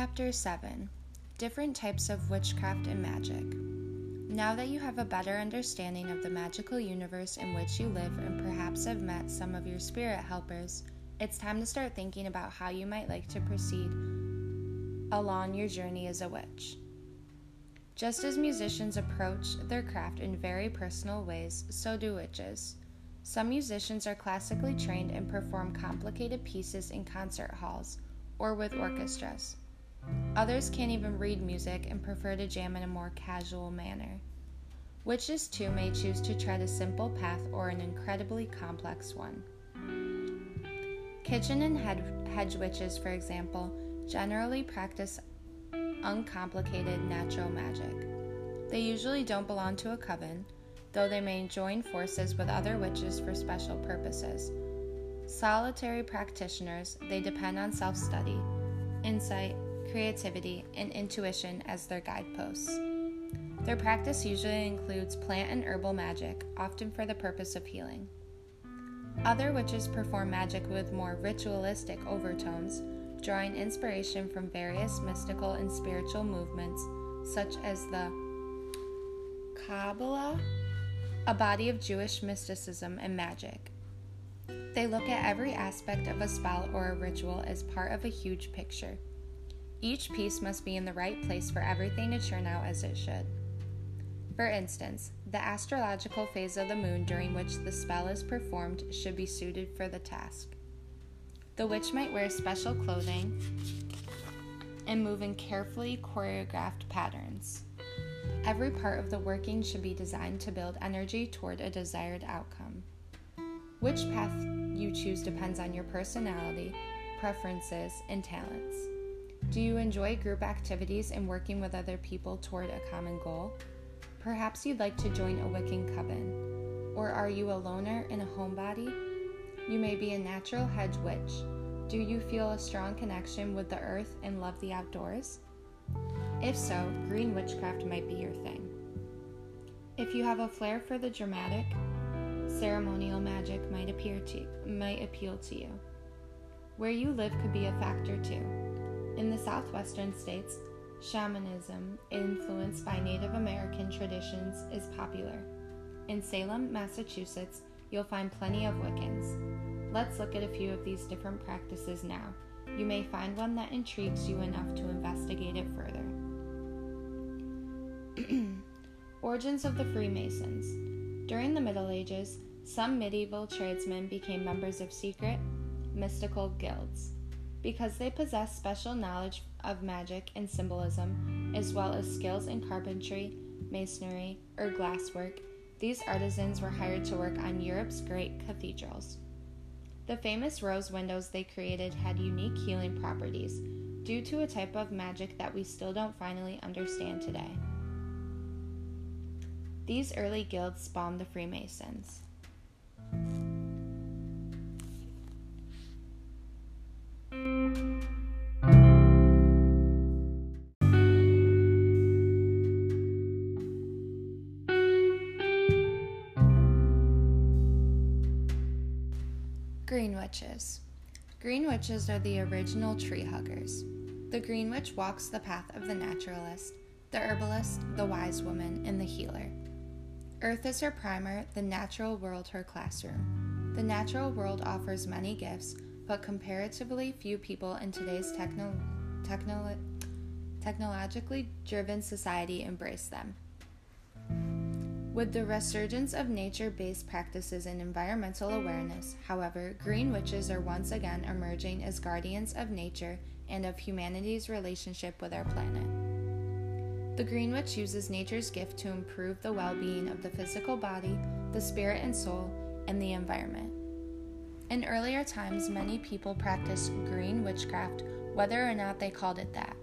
Chapter 7 Different Types of Witchcraft and Magic. Now that you have a better understanding of the magical universe in which you live and perhaps have met some of your spirit helpers, it's time to start thinking about how you might like to proceed along your journey as a witch. Just as musicians approach their craft in very personal ways, so do witches. Some musicians are classically trained and perform complicated pieces in concert halls or with orchestras. Others can't even read music and prefer to jam in a more casual manner. Witches, too, may choose to tread a simple path or an incredibly complex one. Kitchen and hedge witches, for example, generally practice uncomplicated natural magic. They usually don't belong to a coven, though they may join forces with other witches for special purposes. Solitary practitioners, they depend on self study, insight, creativity, and intuition as their guideposts. Their practice usually includes plant and herbal magic, often for the purpose of healing. Other witches perform magic with more ritualistic overtones, drawing inspiration from various mystical and spiritual movements, such as the Kabbalah, a body of Jewish mysticism and magic. They look at every aspect of a spell or a ritual as part of a huge picture. Each piece must be in the right place for everything to turn out as it should. For instance, the astrological phase of the moon during which the spell is performed should be suited for the task. The witch might wear special clothing and move in carefully choreographed patterns. Every part of the working should be designed to build energy toward a desired outcome. Which path you choose depends on your personality, preferences, and talents. Do you enjoy group activities and working with other people toward a common goal? Perhaps you'd like to join a Wiccan coven. Or are you a loner in a homebody? You may be a natural hedge witch. Do you feel a strong connection with the earth and love the outdoors? If so, green witchcraft might be your thing. If you have a flair for the dramatic, ceremonial magic might appear to might appeal to you. Where you live could be a factor too. In the southwestern states, shamanism, influenced by Native American traditions, is popular. In Salem, Massachusetts, you'll find plenty of Wiccans. Let's look at a few of these different practices now. You may find one that intrigues you enough to investigate it further. Origins of the Freemasons. During the Middle Ages, some medieval tradesmen became members of secret, mystical guilds. Because they possessed special knowledge of magic and symbolism, as well as skills in carpentry, masonry, or glasswork, these artisans were hired to work on Europe's great cathedrals. The famous rose windows they created had unique healing properties due to a type of magic that we still don't finally understand today. These early guilds spawned the Freemasons. Witches are the original tree huggers. The green witch walks the path of the naturalist, the herbalist, the wise woman, and the healer. Earth is her primer, the natural world her classroom. The natural world offers many gifts, but comparatively few people in today's techno- techno- technologically driven society embrace them. With the resurgence of nature based practices and environmental awareness, however, green witches are once again emerging as guardians of nature and of humanity's relationship with our planet. The Green Witch uses nature's gift to improve the well being of the physical body, the spirit and soul, and the environment. In earlier times, many people practiced green witchcraft, whether or not they called it that.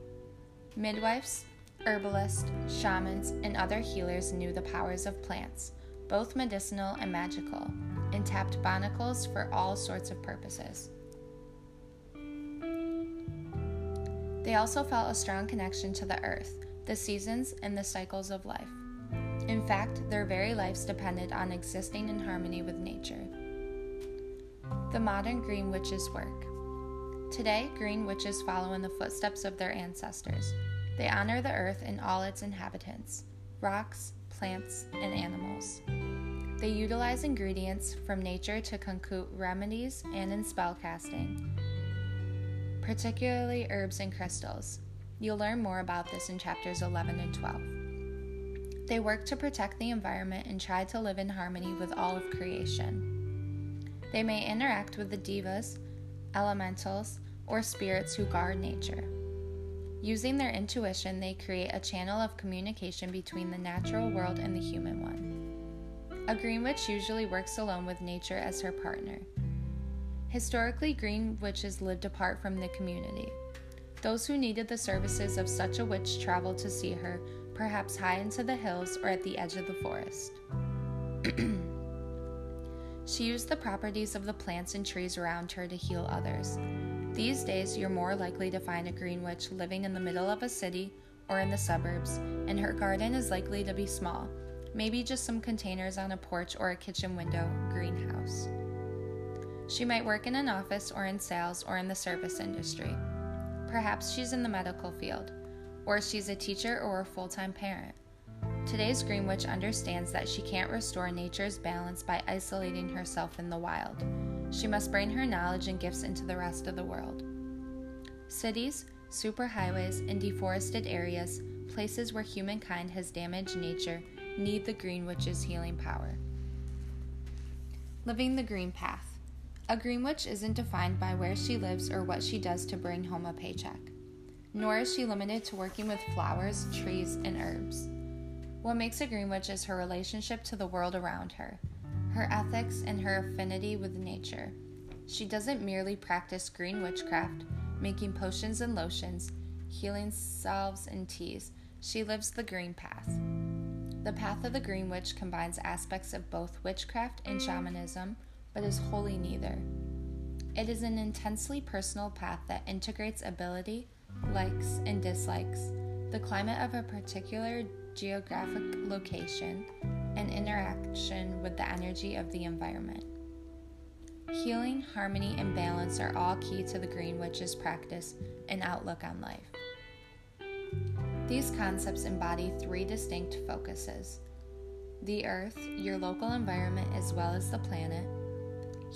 Midwives, herbalists, shamans, and other healers knew the powers of plants, both medicinal and magical, and tapped botanicals for all sorts of purposes. They also felt a strong connection to the earth, the seasons, and the cycles of life. In fact, their very lives depended on existing in harmony with nature. The modern Green Witches' work. Today, green witches follow in the footsteps of their ancestors. They honor the earth and all its inhabitants rocks, plants, and animals. They utilize ingredients from nature to concoct remedies and in spellcasting, particularly herbs and crystals. You'll learn more about this in chapters 11 and 12. They work to protect the environment and try to live in harmony with all of creation. They may interact with the devas, elementals, or spirits who guard nature. Using their intuition, they create a channel of communication between the natural world and the human one. A green witch usually works alone with nature as her partner. Historically, green witches lived apart from the community. Those who needed the services of such a witch traveled to see her, perhaps high into the hills or at the edge of the forest. she used the properties of the plants and trees around her to heal others. These days, you're more likely to find a green witch living in the middle of a city or in the suburbs, and her garden is likely to be small, maybe just some containers on a porch or a kitchen window greenhouse. She might work in an office or in sales or in the service industry. Perhaps she's in the medical field, or she's a teacher or a full time parent. Today's Green Witch understands that she can't restore nature's balance by isolating herself in the wild. She must bring her knowledge and gifts into the rest of the world. Cities, superhighways, and deforested areas, places where humankind has damaged nature, need the Green Witch's healing power. Living the Green Path. A Green Witch isn't defined by where she lives or what she does to bring home a paycheck. Nor is she limited to working with flowers, trees, and herbs. What makes a Green Witch is her relationship to the world around her her ethics, and her affinity with nature. She doesn't merely practice green witchcraft, making potions and lotions, healing salves and teas. She lives the green path. The path of the green witch combines aspects of both witchcraft and shamanism, but is wholly neither. It is an intensely personal path that integrates ability, likes, and dislikes, the climate of a particular geographic location, and interaction with the energy of the environment. Healing, harmony, and balance are all key to the Green Witch's practice and outlook on life. These concepts embody three distinct focuses the earth, your local environment as well as the planet,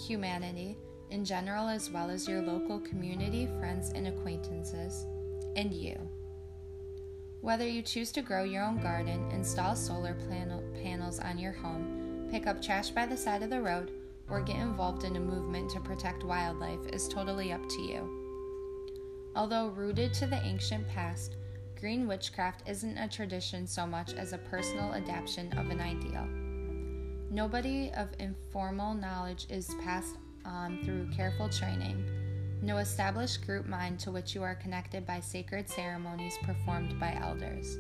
humanity in general as well as your local community, friends, and acquaintances, and you. Whether you choose to grow your own garden, install solar panel- panels on your home, pick up trash by the side of the road, or get involved in a movement to protect wildlife is totally up to you. Although rooted to the ancient past, green witchcraft isn't a tradition so much as a personal adaptation of an ideal. Nobody of informal knowledge is passed on through careful training no established group mind to which you are connected by sacred ceremonies performed by elders.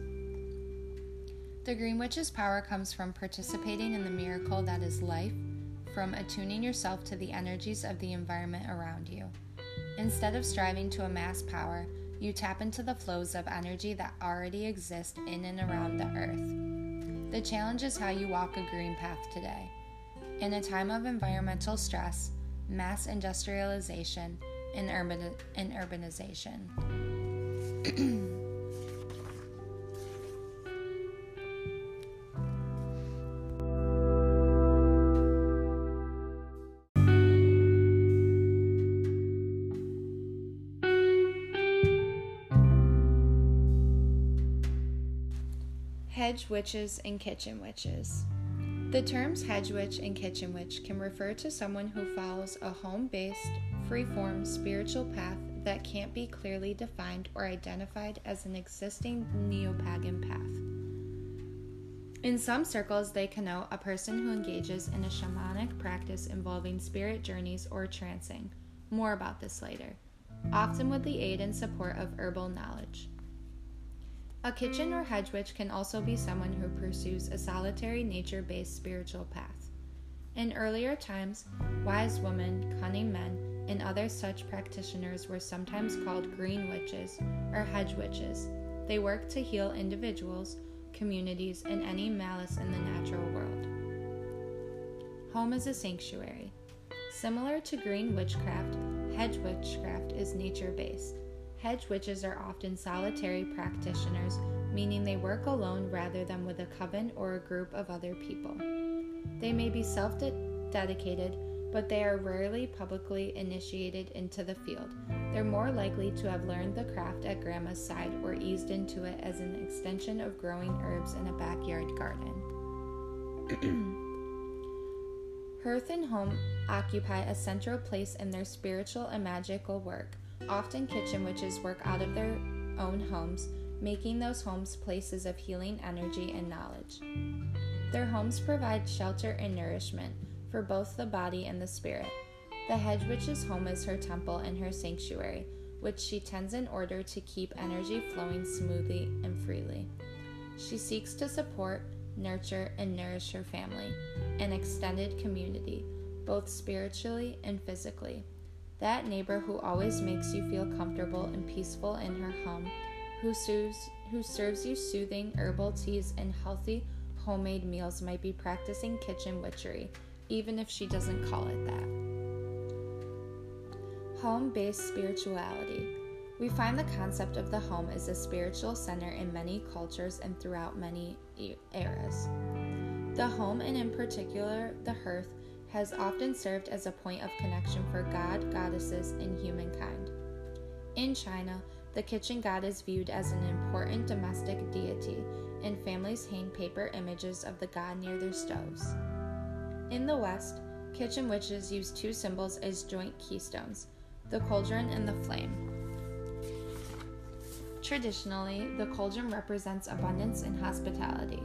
The Green Witch's power comes from participating in the miracle that is life, from attuning yourself to the energies of the environment around you. Instead of striving to amass power, you tap into the flows of energy that already exist in and around the earth. The challenge is how you walk a green path today. In a time of environmental stress, mass industrialization, in, urban, in urbanization. Hedge witches and kitchen witches. The terms hedge witch and kitchen witch can refer to someone who follows a home based, free-form spiritual path that can't be clearly defined or identified as an existing neo-pagan path. In some circles, they connote a person who engages in a shamanic practice involving spirit journeys or trancing. More about this later, often with the aid and support of herbal knowledge. A kitchen or hedge witch can also be someone who pursues a solitary nature based spiritual path. In earlier times, wise women, cunning men, and other such practitioners were sometimes called green witches or hedge witches. They worked to heal individuals, communities, and any malice in the natural world. Home is a sanctuary. Similar to green witchcraft, hedge witchcraft is nature based. Hedge witches are often solitary practitioners, meaning they work alone rather than with a coven or a group of other people. They may be self dedicated, but they are rarely publicly initiated into the field. They're more likely to have learned the craft at grandma's side or eased into it as an extension of growing herbs in a backyard garden. Hearth and home occupy a central place in their spiritual and magical work. Often, kitchen witches work out of their own homes, making those homes places of healing energy and knowledge. Their homes provide shelter and nourishment for both the body and the spirit. The hedge witch's home is her temple and her sanctuary, which she tends in order to keep energy flowing smoothly and freely. She seeks to support, nurture, and nourish her family and extended community, both spiritually and physically. That neighbor who always makes you feel comfortable and peaceful in her home, who, soothes, who serves you soothing herbal teas and healthy homemade meals might be practicing kitchen witchery, even if she doesn't call it that. Home based spirituality. We find the concept of the home as a spiritual center in many cultures and throughout many eras. The home, and in particular the hearth, has often served as a point of connection for God, goddesses, and humankind. In China, the kitchen god is viewed as an important domestic deity, and families hang paper images of the god near their stoves. In the West, kitchen witches use two symbols as joint keystones the cauldron and the flame. Traditionally, the cauldron represents abundance and hospitality.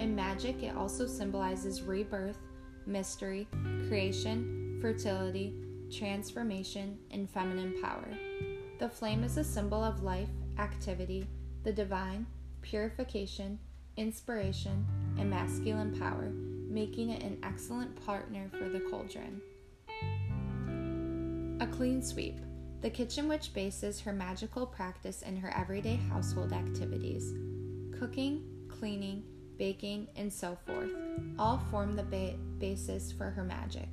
In magic, it also symbolizes rebirth, mystery, creation, fertility, transformation, and feminine power. The flame is a symbol of life, activity, the divine, purification, inspiration, and masculine power, making it an excellent partner for the cauldron. A clean sweep. The kitchen witch bases her magical practice in her everyday household activities. Cooking, cleaning, baking, and so forth all form the ba- basis for her magic.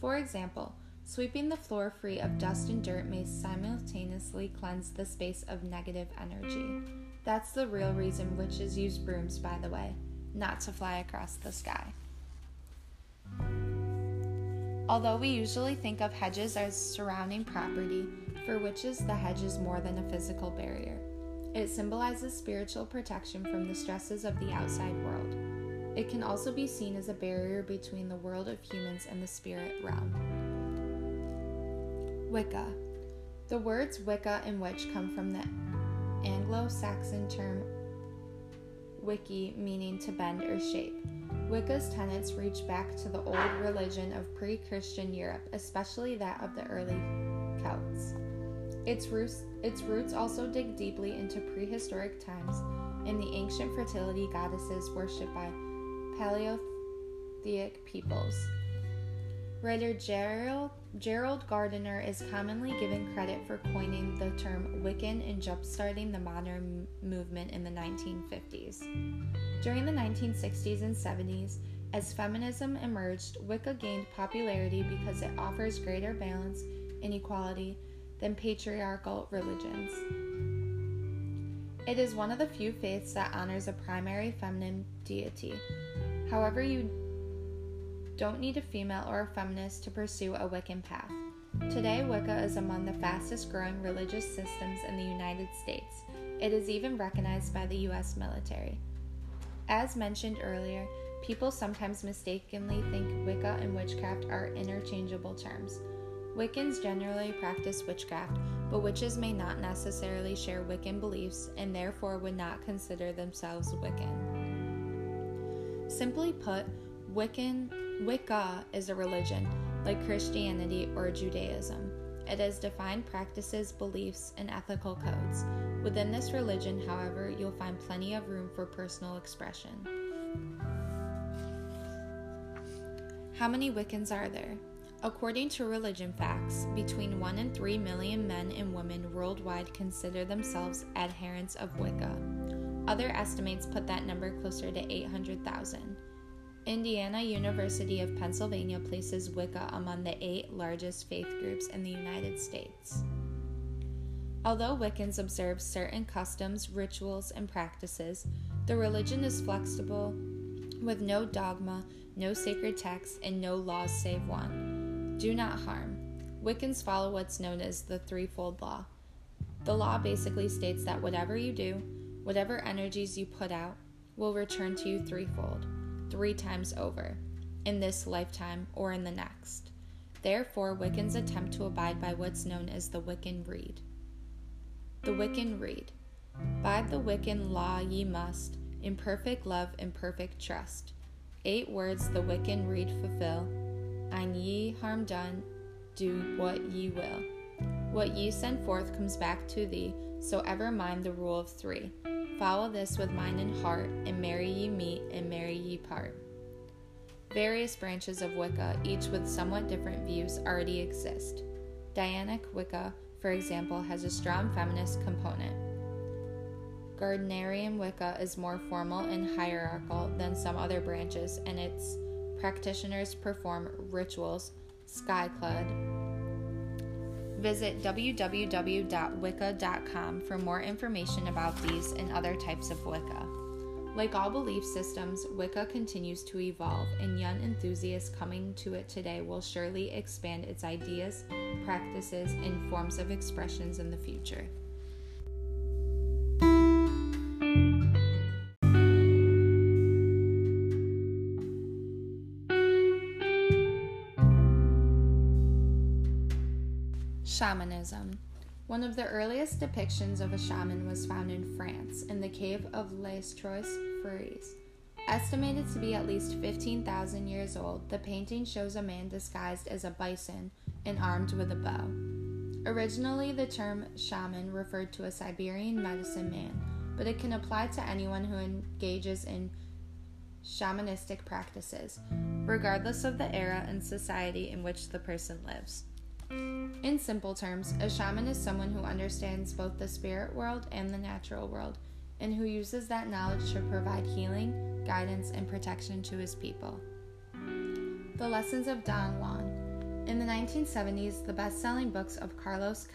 For example, sweeping the floor free of dust and dirt may simultaneously cleanse the space of negative energy. That's the real reason witches use brooms, by the way, not to fly across the sky. Although we usually think of hedges as surrounding property, for witches the hedge is more than a physical barrier. It symbolizes spiritual protection from the stresses of the outside world. It can also be seen as a barrier between the world of humans and the spirit realm. Wicca. The words Wicca and witch come from the Anglo Saxon term wiki, meaning to bend or shape. Wicca's tenets reach back to the old religion of pre Christian Europe, especially that of the early Celts. Its roots, its roots also dig deeply into prehistoric times and the ancient fertility goddesses worshipped by Paleolithic peoples. Writer Gerald, Gerald Gardner is commonly given credit for coining the term Wiccan and jumpstarting the modern movement in the 1950s. During the 1960s and 70s, as feminism emerged, Wicca gained popularity because it offers greater balance and equality than patriarchal religions. It is one of the few faiths that honors a primary feminine deity. However, you don't need a female or a feminist to pursue a Wiccan path. Today, Wicca is among the fastest growing religious systems in the United States. It is even recognized by the U.S. military. As mentioned earlier, people sometimes mistakenly think Wicca and witchcraft are interchangeable terms. Wiccans generally practice witchcraft, but witches may not necessarily share Wiccan beliefs and therefore would not consider themselves Wiccan. Simply put, Wiccan Wicca is a religion, like Christianity or Judaism. It has defined practices, beliefs, and ethical codes. Within this religion, however, you'll find plenty of room for personal expression. How many Wiccans are there? According to Religion Facts, between 1 and 3 million men and women worldwide consider themselves adherents of Wicca. Other estimates put that number closer to 800,000. Indiana University of Pennsylvania places Wicca among the eight largest faith groups in the United States. Although Wiccans observe certain customs, rituals, and practices, the religion is flexible with no dogma, no sacred text, and no laws save one. Do not harm. Wiccans follow what's known as the threefold law. The law basically states that whatever you do, whatever energies you put out, will return to you threefold three times over, in this lifetime or in the next. Therefore, Wiccans attempt to abide by what's known as the Wiccan Rede. The Wiccan Rede. By the Wiccan law ye must, in perfect love and perfect trust. Eight words the Wiccan Rede fulfill. Ein ye harm done, do what ye will. What ye send forth comes back to thee, so ever mind the rule of three. Follow this with mind and heart, and merry ye meet, and merry ye part. Various branches of Wicca, each with somewhat different views, already exist. Dianic Wicca, for example, has a strong feminist component. Gardnerian Wicca is more formal and hierarchical than some other branches, and its practitioners perform rituals, skyclad, Visit www.wicca.com for more information about these and other types of Wicca. Like all belief systems, Wicca continues to evolve, and young enthusiasts coming to it today will surely expand its ideas, practices, and forms of expressions in the future. Shamanism. One of the earliest depictions of a shaman was found in France, in the cave of Les Trois Frères. Estimated to be at least 15,000 years old, the painting shows a man disguised as a bison and armed with a bow. Originally, the term shaman referred to a Siberian medicine man, but it can apply to anyone who engages in shamanistic practices, regardless of the era and society in which the person lives. In simple terms, a shaman is someone who understands both the spirit world and the natural world, and who uses that knowledge to provide healing, guidance, and protection to his people. The Lessons of Don Juan. In the 1970s, the best selling books of Carlos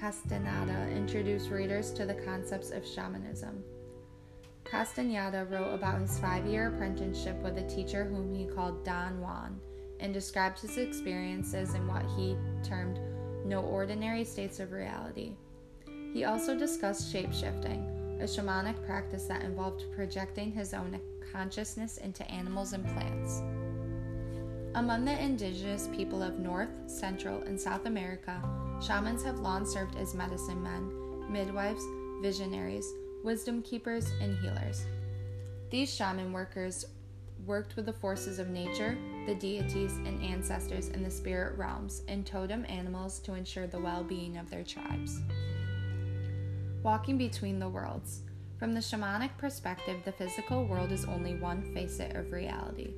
Castaneda introduced readers to the concepts of shamanism. Castaneda wrote about his five year apprenticeship with a teacher whom he called Don Juan and described his experiences in what he termed no ordinary states of reality. He also discussed shapeshifting, a shamanic practice that involved projecting his own consciousness into animals and plants. Among the indigenous people of North, Central, and South America, shamans have long served as medicine men, midwives, visionaries, wisdom keepers, and healers. These shaman workers worked with the forces of nature, the deities, and ancestors in the spirit realms, and totem animals to ensure the well being of their tribes. Walking between the worlds. From the shamanic perspective, the physical world is only one facet of reality.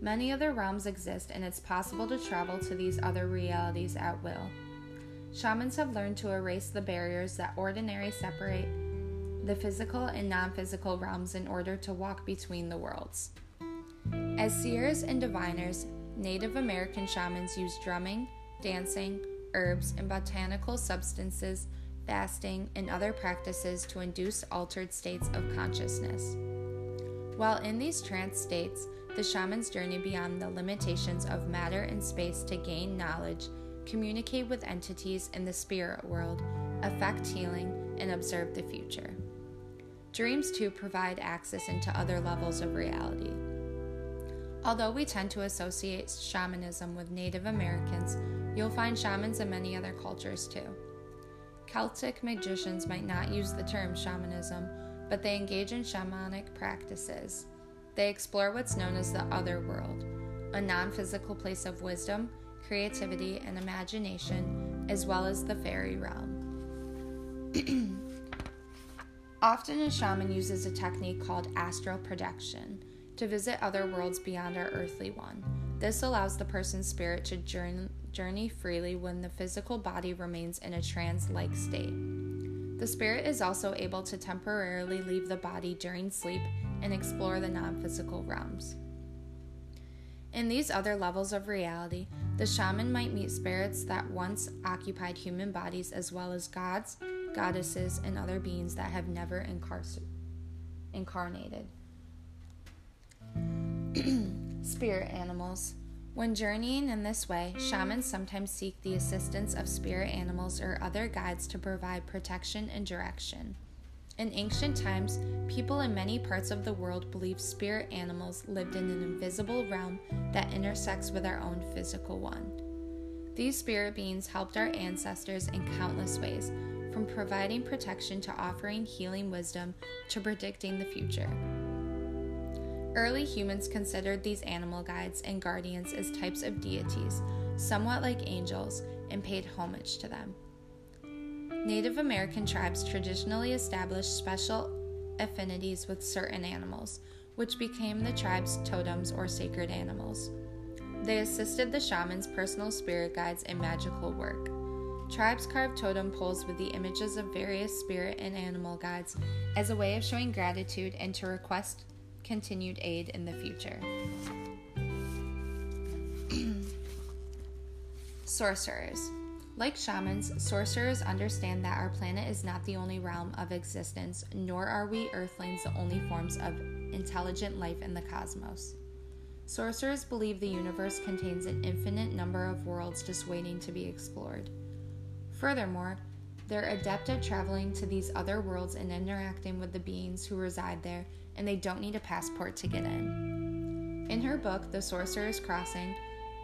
Many other realms exist, and it's possible to travel to these other realities at will. Shamans have learned to erase the barriers that ordinarily separate the physical and non physical realms in order to walk between the worlds. As seers and diviners, Native American shamans use drumming, dancing, herbs, and botanical substances, fasting, and other practices to induce altered states of consciousness. While in these trance states, the shamans journey beyond the limitations of matter and space to gain knowledge, communicate with entities in the spirit world, affect healing, and observe the future. Dreams too provide access into other levels of reality. Although we tend to associate shamanism with Native Americans, you'll find shamans in many other cultures too. Celtic magicians might not use the term shamanism, but they engage in shamanic practices. They explore what's known as the other world, a non physical place of wisdom, creativity, and imagination, as well as the fairy realm. Often, a shaman uses a technique called astral projection to visit other worlds beyond our earthly one. This allows the person's spirit to journey freely when the physical body remains in a trance like state. The spirit is also able to temporarily leave the body during sleep and explore the non physical realms. In these other levels of reality, the shaman might meet spirits that once occupied human bodies, as well as gods, goddesses, and other beings that have never incarcer- incarnated. spirit animals. When journeying in this way, shamans sometimes seek the assistance of spirit animals or other guides to provide protection and direction. In ancient times, people in many parts of the world believed spirit animals lived in an invisible realm that intersects with our own physical one. These spirit beings helped our ancestors in countless ways, from providing protection to offering healing wisdom to predicting the future. Early humans considered these animal guides and guardians as types of deities, somewhat like angels, and paid homage to them. Native American tribes traditionally established special affinities with certain animals, which became the tribe's totems or sacred animals. They assisted the shaman's personal spirit guides in magical work. Tribes carved totem poles with the images of various spirit and animal guides as a way of showing gratitude and to request continued aid in the future. Sorcerers. Like shamans, sorcerers understand that our planet is not the only realm of existence, nor are we earthlings the only forms of intelligent life in the cosmos. Sorcerers believe the universe contains an infinite number of worlds just waiting to be explored. Furthermore, they're adept at traveling to these other worlds and interacting with the beings who reside there, and they don't need a passport to get in. In her book, The Sorcerer's Crossing,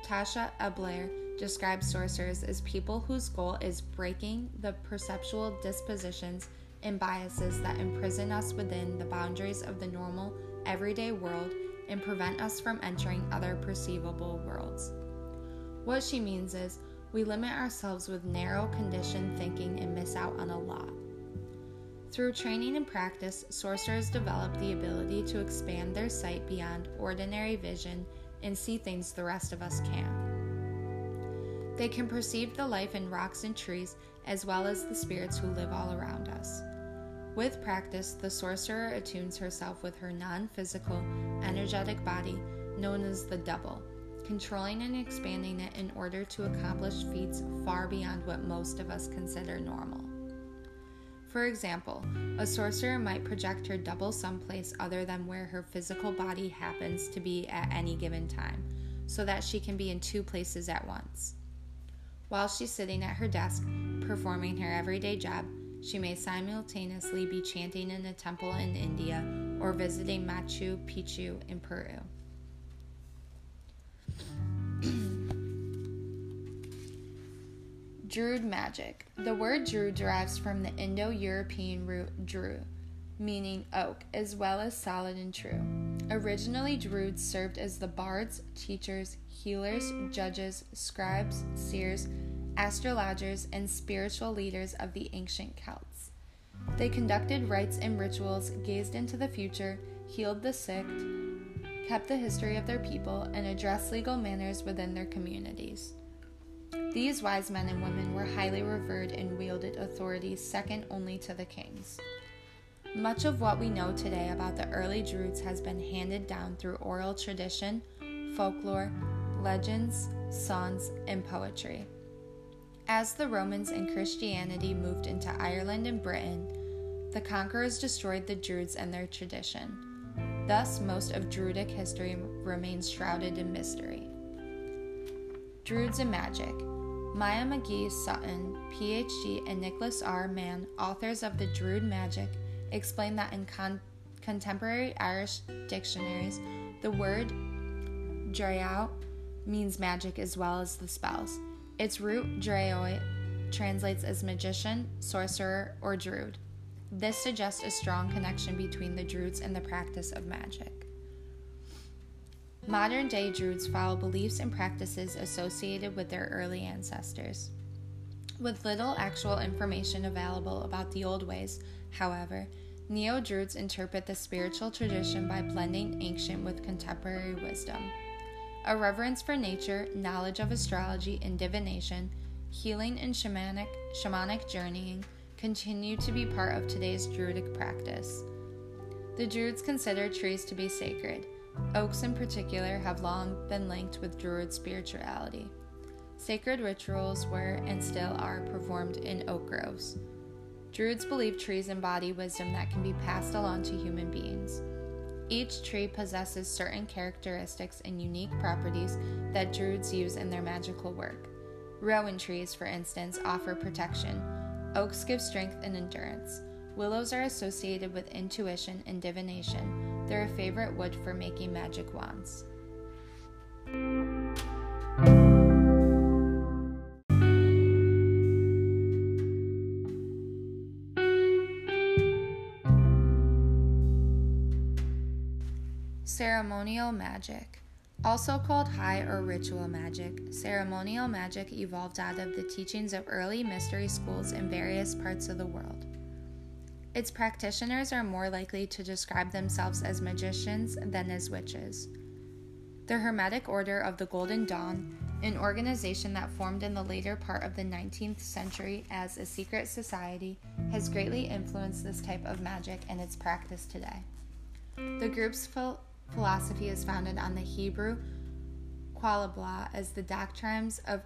Taisha Abelar describes sorcerers as people whose goal is breaking the perceptual dispositions and biases that imprison us within the boundaries of the normal, everyday world and prevent us from entering other perceivable worlds. What she means is, we limit ourselves with narrow, conditioned thinking and miss out on a lot. Through training and practice, sorcerers develop the ability to expand their sight beyond ordinary vision and see things the rest of us can't. They can perceive the life in rocks and trees, as well as the spirits who live all around us. With practice, the sorcerer attunes herself with her non physical, energetic body, known as the double, controlling and expanding it in order to accomplish feats far beyond what most of us consider normal. For example, a sorcerer might project her double someplace other than where her physical body happens to be at any given time, so that she can be in two places at once. While she's sitting at her desk, performing her everyday job, she may simultaneously be chanting in a temple in India or visiting Machu Picchu in Peru. Druid magic. The word Druid derives from the Indo European root Dru, meaning oak, as well as solid and true. Originally, Druids served as the bards, teachers, healers, judges, scribes, seers, astrologers, and spiritual leaders of the ancient Celts. They conducted rites and rituals, gazed into the future, healed the sick, kept the history of their people, and addressed legal matters within their communities. These wise men and women were highly revered and wielded authority second only to the kings. Much of what we know today about the early Druids has been handed down through oral tradition, folklore, legends, songs, and poetry. As the Romans and Christianity moved into Ireland and Britain, the conquerors destroyed the Druids and their tradition. Thus, most of Druidic history remains shrouded in mystery. Druids and Magic Maya Magee Sutton, PhD, and Nicholas R. Mann, authors of the Druid Magic, explain that in con- contemporary Irish dictionaries, the word draíocht means magic as well as the spells. Its root, draoi, translates as magician, sorcerer, or druid. This suggests a strong connection between the Druids and the practice of magic. Modern day Druids follow beliefs and practices associated with their early ancestors. With little actual information available about the old ways, however, Neo Druids interpret the spiritual tradition by blending ancient with contemporary wisdom. A reverence for nature, knowledge of astrology and divination, healing and shamanic, shamanic journeying continue to be part of today's Druidic practice. The Druids consider trees to be sacred. Oaks, in particular, have long been linked with Druid spirituality. Sacred rituals were and still are performed in oak groves. Druids believe trees embody wisdom that can be passed along to human beings. Each tree possesses certain characteristics and unique properties that Druids use in their magical work. Rowan trees, for instance, offer protection. Oaks give strength and endurance. Willows are associated with intuition and divination. They're a favorite wood for making magic wands. Ceremonial magic. Also called high or ritual magic, ceremonial magic evolved out of the teachings of early mystery schools in various parts of the world. Its practitioners are more likely to describe themselves as magicians than as witches. The Hermetic Order of the Golden Dawn, an organization that formed in the later part of the 19th century as a secret society, has greatly influenced this type of magic and its practice today. The group's philosophy is founded on the Hebrew Kabbalah as the doctrines of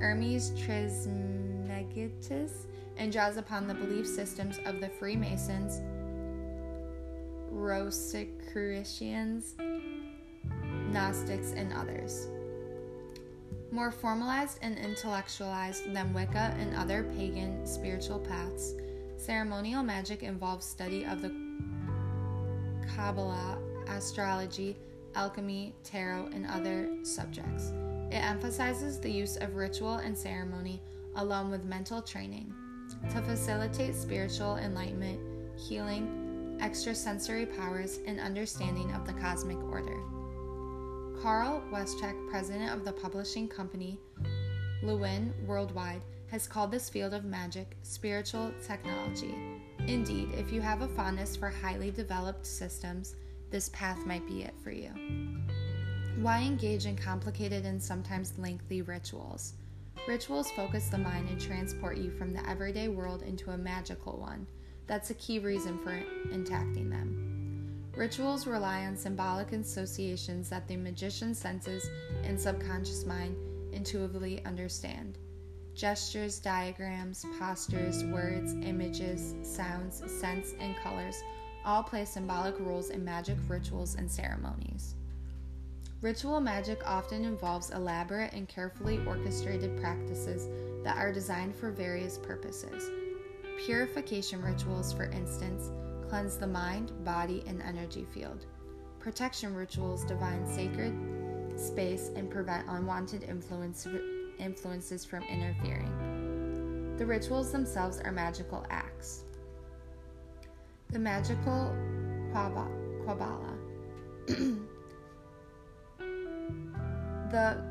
Hermes Trismegistus and draws upon the belief systems of the Freemasons, Rosicrucians, Gnostics, and others. More formalized and intellectualized than Wicca and other pagan spiritual paths, ceremonial magic involves study of the Kabbalah astrology, alchemy, tarot, and other subjects. It emphasizes the use of ritual and ceremony along with mental training to facilitate spiritual enlightenment, healing, extrasensory powers, and understanding of the cosmic order. Carl Weschcke, president of the publishing company Llewellyn Worldwide, has called this field of magic spiritual technology. Indeed, if you have a fondness for highly developed systems, this path might be it for you. Why engage in complicated and sometimes lengthy rituals? Rituals focus the mind and transport you from the everyday world into a magical one. That's a key reason for intacting them. Rituals rely on symbolic associations that the magician's senses and subconscious mind intuitively understand. Gestures, diagrams, postures, words, images, sounds, scents, and colors all play symbolic roles in magic rituals and ceremonies. Ritual magic often involves elaborate and carefully orchestrated practices that are designed for various purposes. Purification rituals, for instance, cleanse the mind, body, and energy field. Protection rituals divine sacred space and prevent unwanted influence, influences from interfering. The rituals themselves are magical acts. The magical Kabbalah. the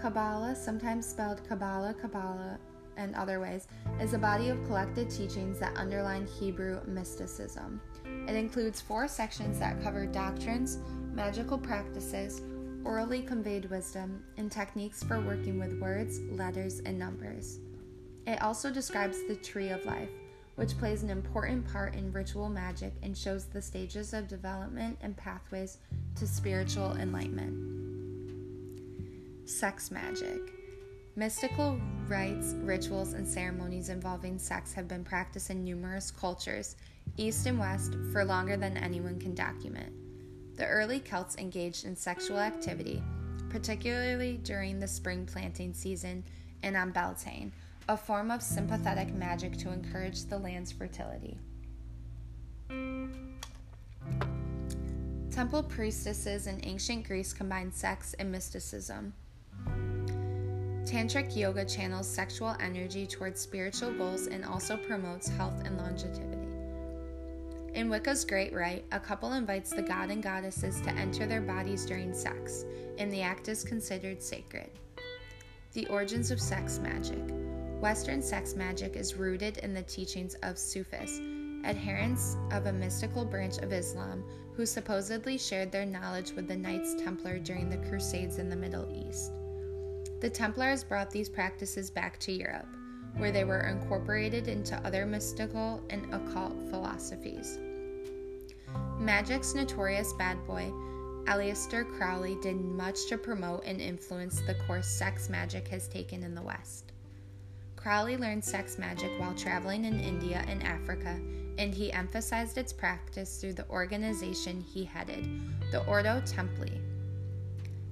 Kabbalah, sometimes spelled Kabbalah, Kabbalah, and other ways, is a body of collected teachings that underline Hebrew mysticism. It includes four sections that cover doctrines, magical practices, orally conveyed wisdom, and techniques for working with words, letters, and numbers. It also describes the tree of life, which plays an important part in ritual magic and shows the stages of development and pathways to spiritual enlightenment. Sex magic. Mystical rites, rituals, and ceremonies involving sex have been practiced in numerous cultures, east and west, for longer than anyone can document. The early Celts engaged in sexual activity, particularly during the spring planting season and on Beltane, a form of sympathetic magic to encourage the land's fertility. Temple priestesses in ancient Greece combined sex and mysticism. Tantric yoga channels sexual energy towards spiritual goals and also promotes health and longevity. In Wicca's Great Rite, a couple invites the god and goddesses to enter their bodies during sex, and the act is considered sacred. The origins of sex magic. Western sex magic is rooted in the teachings of Sufis, adherents of a mystical branch of Islam who supposedly shared their knowledge with the Knights Templar during the Crusades in the Middle East. The Templars brought these practices back to Europe, where they were incorporated into other mystical and occult philosophies. Magic's notorious bad boy, Aleister Crowley, did much to promote and influence the course sex magic has taken in the West. Crowley learned sex magic while traveling in India and Africa, and he emphasized its practice through the organization he headed, the Ordo Templi.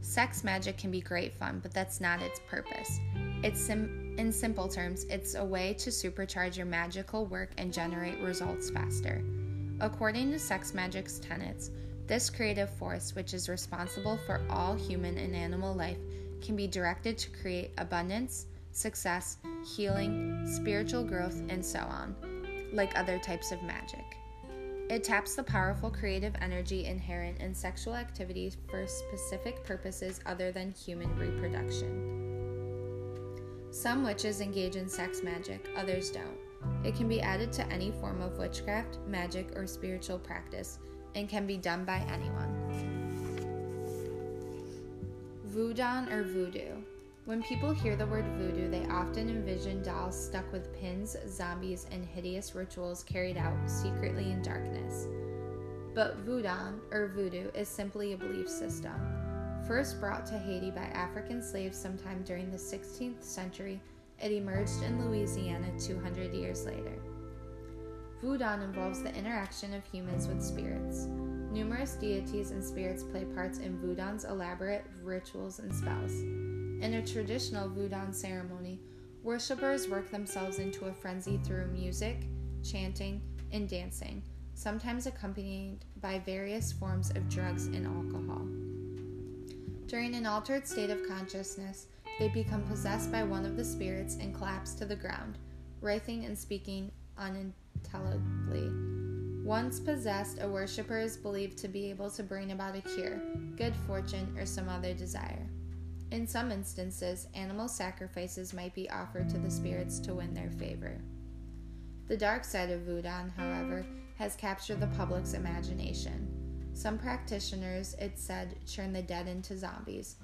Sex magic can be great fun, but that's not its purpose. It's sim- in simple terms, it's a way to supercharge your magical work and generate results faster. According to sex magic's tenets, this creative force, which is responsible for all human and animal life, can be directed to create abundance, success, healing, spiritual growth, and so on, like other types of magic. It taps the powerful creative energy inherent in sexual activities for specific purposes other than human reproduction. Some witches engage in sex magic, others don't. It can be added to any form of witchcraft, magic, or spiritual practice, and can be done by anyone. Voodoo or voodoo. When people hear the word voodoo, they often envision dolls stuck with pins, zombies, and hideous rituals carried out secretly in darkness. But voodoo, or voodoo, is simply a belief system. First brought to Haiti by African slaves sometime during the 16th century, it emerged in Louisiana 200 years later. Voodoo involves the interaction of humans with spirits. Numerous deities and spirits play parts in voodoo's elaborate rituals and spells. In a traditional voodoo ceremony, worshippers work themselves into a frenzy through music, chanting, and dancing, sometimes accompanied by various forms of drugs and alcohol. During an altered state of consciousness, they become possessed by one of the spirits and collapse to the ground, writhing and speaking unintelligibly. Once possessed, a worshiper is believed to be able to bring about a cure, good fortune, or some other desire. In some instances, animal sacrifices might be offered to the spirits to win their favor. The dark side of voodoo, however, has captured the public's imagination. Some practitioners, it's said, turn the dead into zombies,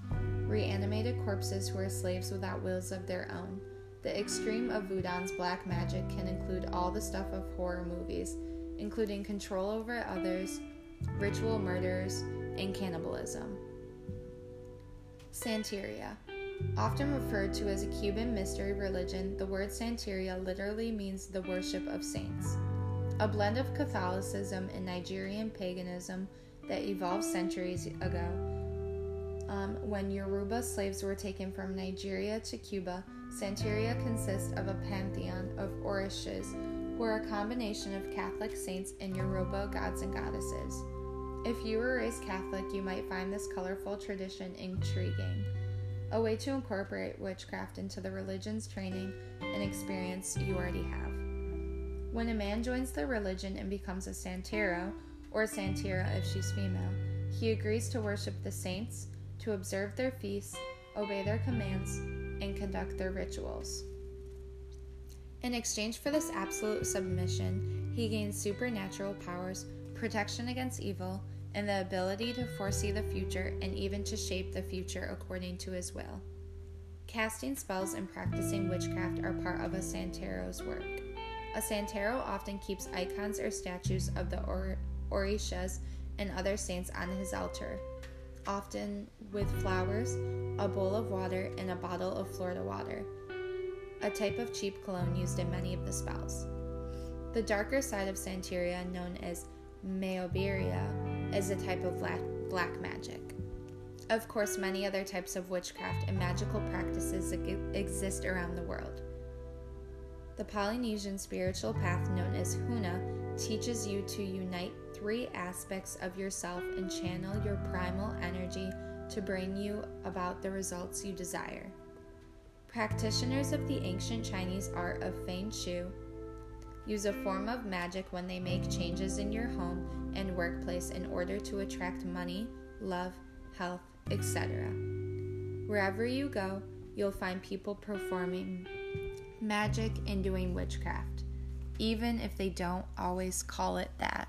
reanimated corpses who are slaves without wills of their own. The extreme of voodoo's black magic can include all the stuff of horror movies, including control over others, ritual murders, and cannibalism. Santeria. Often referred to as a Cuban mystery religion, the word Santeria literally means the worship of saints. A blend of Catholicism and Nigerian paganism that evolved centuries ago. Um, when Yoruba slaves were taken from Nigeria to Cuba, Santeria consists of a pantheon of orishas, who are a combination of Catholic saints and Yoruba gods and goddesses. If you were raised Catholic, you might find this colorful tradition intriguing. A way to incorporate witchcraft into the religion's training and experience you already have. When a man joins the religion and becomes a Santero, or Santera if she's female, he agrees to worship the saints, to observe their feasts, obey their commands, and conduct their rituals. In exchange for this absolute submission, he gains supernatural powers, protection against evil, and the ability to foresee the future and even to shape the future according to his will. Casting spells and practicing witchcraft are part of a Santero's work. A Santero often keeps icons or statues of the or- Orishas and other saints on his altar, often with flowers, a bowl of water, and a bottle of Florida water, a type of cheap cologne used in many of the spells. The darker side of Santeria, known as Mayomberia, is a type of black, magic. Of course, many other types of witchcraft and magical practices exist around the world. The Polynesian spiritual path known as Huna teaches you to unite three aspects of yourself and channel your primal energy to bring you about the results you desire. Practitioners of the ancient Chinese art of Feng Shui use a form of magic when they make changes in your home and workplace in order to attract money, love, health, etc. Wherever you go, you'll find people performing magic and doing witchcraft, even if they don't always call it that.